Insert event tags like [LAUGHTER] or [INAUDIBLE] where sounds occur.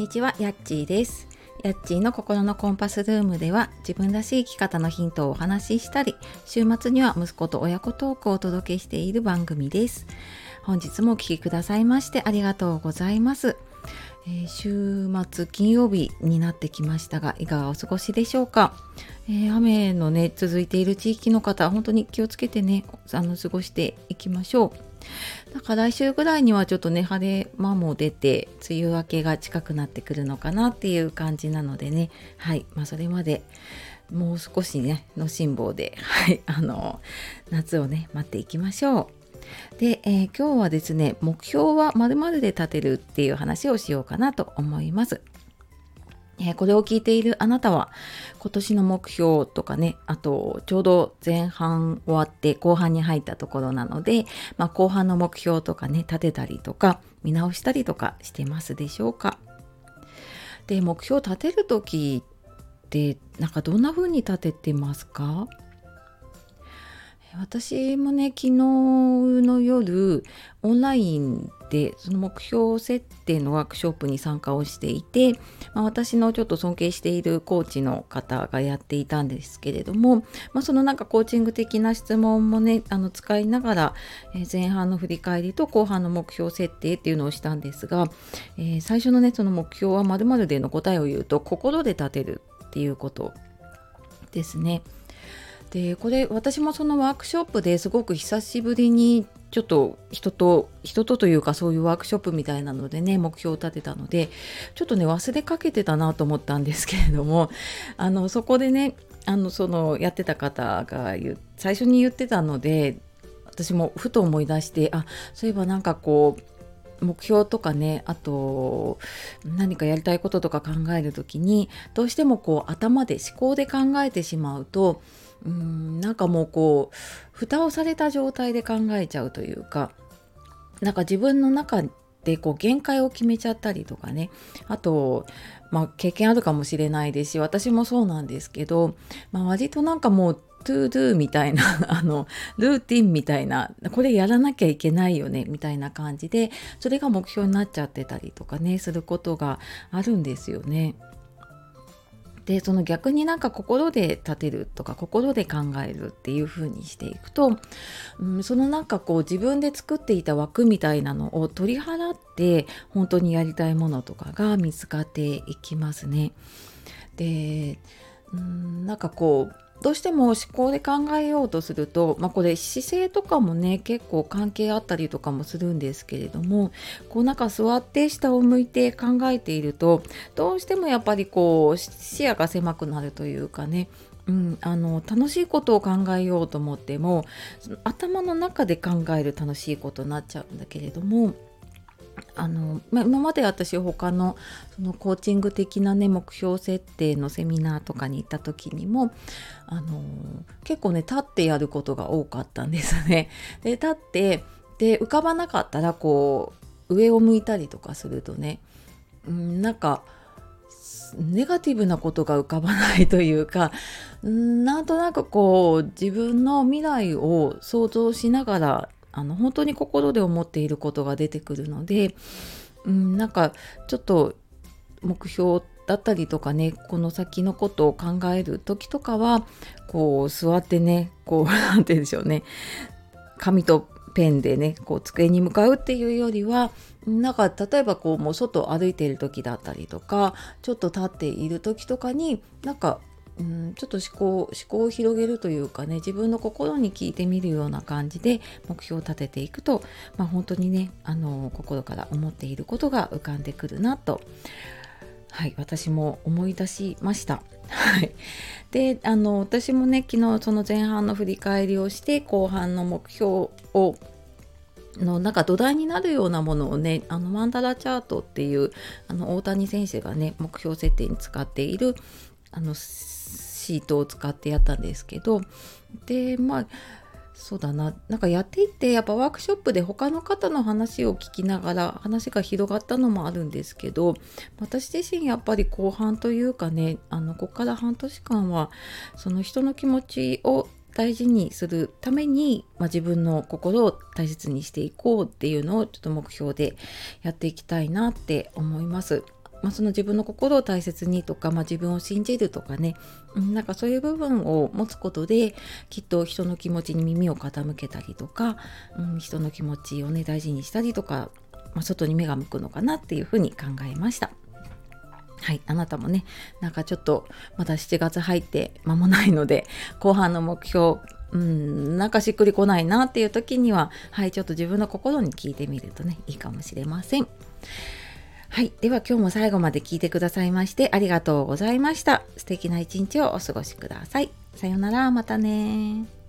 にちは、やっちーです。やっちーの心のコンパスルームでは自分らしい生き方のヒントをお話ししたり、週末には息子と親子トークをお届けしている番組です。本日もお聴きくださいましてありがとうございます。えー週末金曜日になってきましたがいかがお過ごしでしょうか、えー雨のね続いている地域の方本当に気をつけてねあの過ごしていきましょうだか来週ぐらいにはちょっとね晴れ間も出て梅雨明けが近くなってくるのかなっていう感じなのでね。はい。まあそれまでもう少しねの辛抱ではい。[LAUGHS] あの夏をね待っていきましょう。で、えー今日はですね目標は〇〇で立てるっていう話をしようかなと思います。えこれを聞いているあなたは今年の目標とかねあとちょうど前半終わって後半に入ったところなので、まあ、後半の目標とかね立てたりとか見直したりとかしてますでしょうか。で目標を立てる時ってなんかどんな風に立ててますか？私もね昨日の夜オンラインでその目標設定のワークショップに参加をしていて、まあ、私のちょっと尊敬しているコーチの方がやっていたんですけれども、まあ、そのなんかコーチング的な質問もねあの使いながら、え前半の振り返りと後半の目標設定っていうのをしたんですが、えー最初のねその目標は〇〇での答えを言うと心で立てるっていうことですね。でこれ私もそのワークショップですごく久しぶりにちょっと人と人とというかそういうワークショップみたいなのでね目標を立てたのでちょっとね忘れかけてたなと思ったんですけれども [LAUGHS] あのそこでねあのそのやってた方が最初に言ってたので私もふと思い出してあそういえばなんかこう目標とかねあと何かやりたいこととか考える時にどうしてもこう頭で思考で考えてしまうとうんなんかもうこう蓋をされた状態で考えちゃうというかなんか自分の中でこう限界を決めちゃったりとかねあと、まあ、経験あるかもしれないですし私もそうなんですけど、まあ、割となんかもう to do みたいな [LAUGHS] あのルーティンみたいなこれやらなきゃいけないよねみたいな感じでそれが目標になっちゃってたりとかねすることがあるんですよね。でその逆になんか心で立てるとか心で考えるっていう風にしていくと、うん、そのなんかこう自分で作っていた枠みたいなのを取り払って本当にやりたいものとかが見つかっていきますね。でうんなんかこうどうしても思考で考えようとすると、まあ、これ姿勢とかもね結構関係あったりとかもするんですけれどもこうなんか座って下を向いて考えているとどうしてもやっぱりこう視野が狭くなるというかねうん、あの楽しいことを考えようと思っても頭の中で考える楽しいことになっちゃうんだけれどもあのま今まで私他のそのコーチング的なね目標設定のセミナーとかに行った時にもあの結構ね立ってやることが多かったんですね。[LAUGHS] で立ってで浮かばなかったらこう上を向いたりとかするとね、うん、なんかネガティブなことが浮かばないというかなんとなくこう自分の未来を想像しながらあの本当に心で思っていることが出てくるので、うん、なんかちょっと目標だったりとかねこの先のことを考える時とかはこう座ってねこう何て言うんでしょうね。紙とペンでねこう机に向かうっていうよりはなんか例えばこうもう外歩いている時だったりとかちょっと立っている時とかになんかうん、ちょっと思考思考を広げるというかね自分の心に聞いてみるような感じで目標を立てていくと、まあ、本当にねあの心から思っていることが浮かんでくるなと、はい、私も思い出しました。はい、であの私もね昨日その前半の振り返りをして後半の目標をのなんか土台になるようなものをねあのマンダラチャートっていうあの大谷選手がね目標設定に使っているあのシートを使ってやったんですけどでまあそうだななんかやっていってやっぱワークショップで他の方の話を聞きながら話が広がったのもあるんですけど私自身やっぱり後半というかねあのここから半年間はその人の気持ちを大事にするために、まあ、自分の心を大切にしていこうっていうのをちょっと目標でやっていきたいなって思います。まあ、その自分の心を大切にとか、まあ、自分を信じるとかね、うん、なんかそういう部分を持つことできっと人の気持ちに耳を傾けたりとか、うん、人の気持ちをね大事にしたりとか、まあ、外に目が向くのかなっていうふうに考えました。はい、あなたもね、なんかちょっとまだ7月入って間もないので、後半の目標、うん、なんかしっくりこないなっていう時には、はい、ちょっと自分の心に聞いてみるとね、いいかもしれません。はい。では今日も最後まで聞いてくださいましてありがとうございました。素敵な一日をお過ごしください。さようなら、またね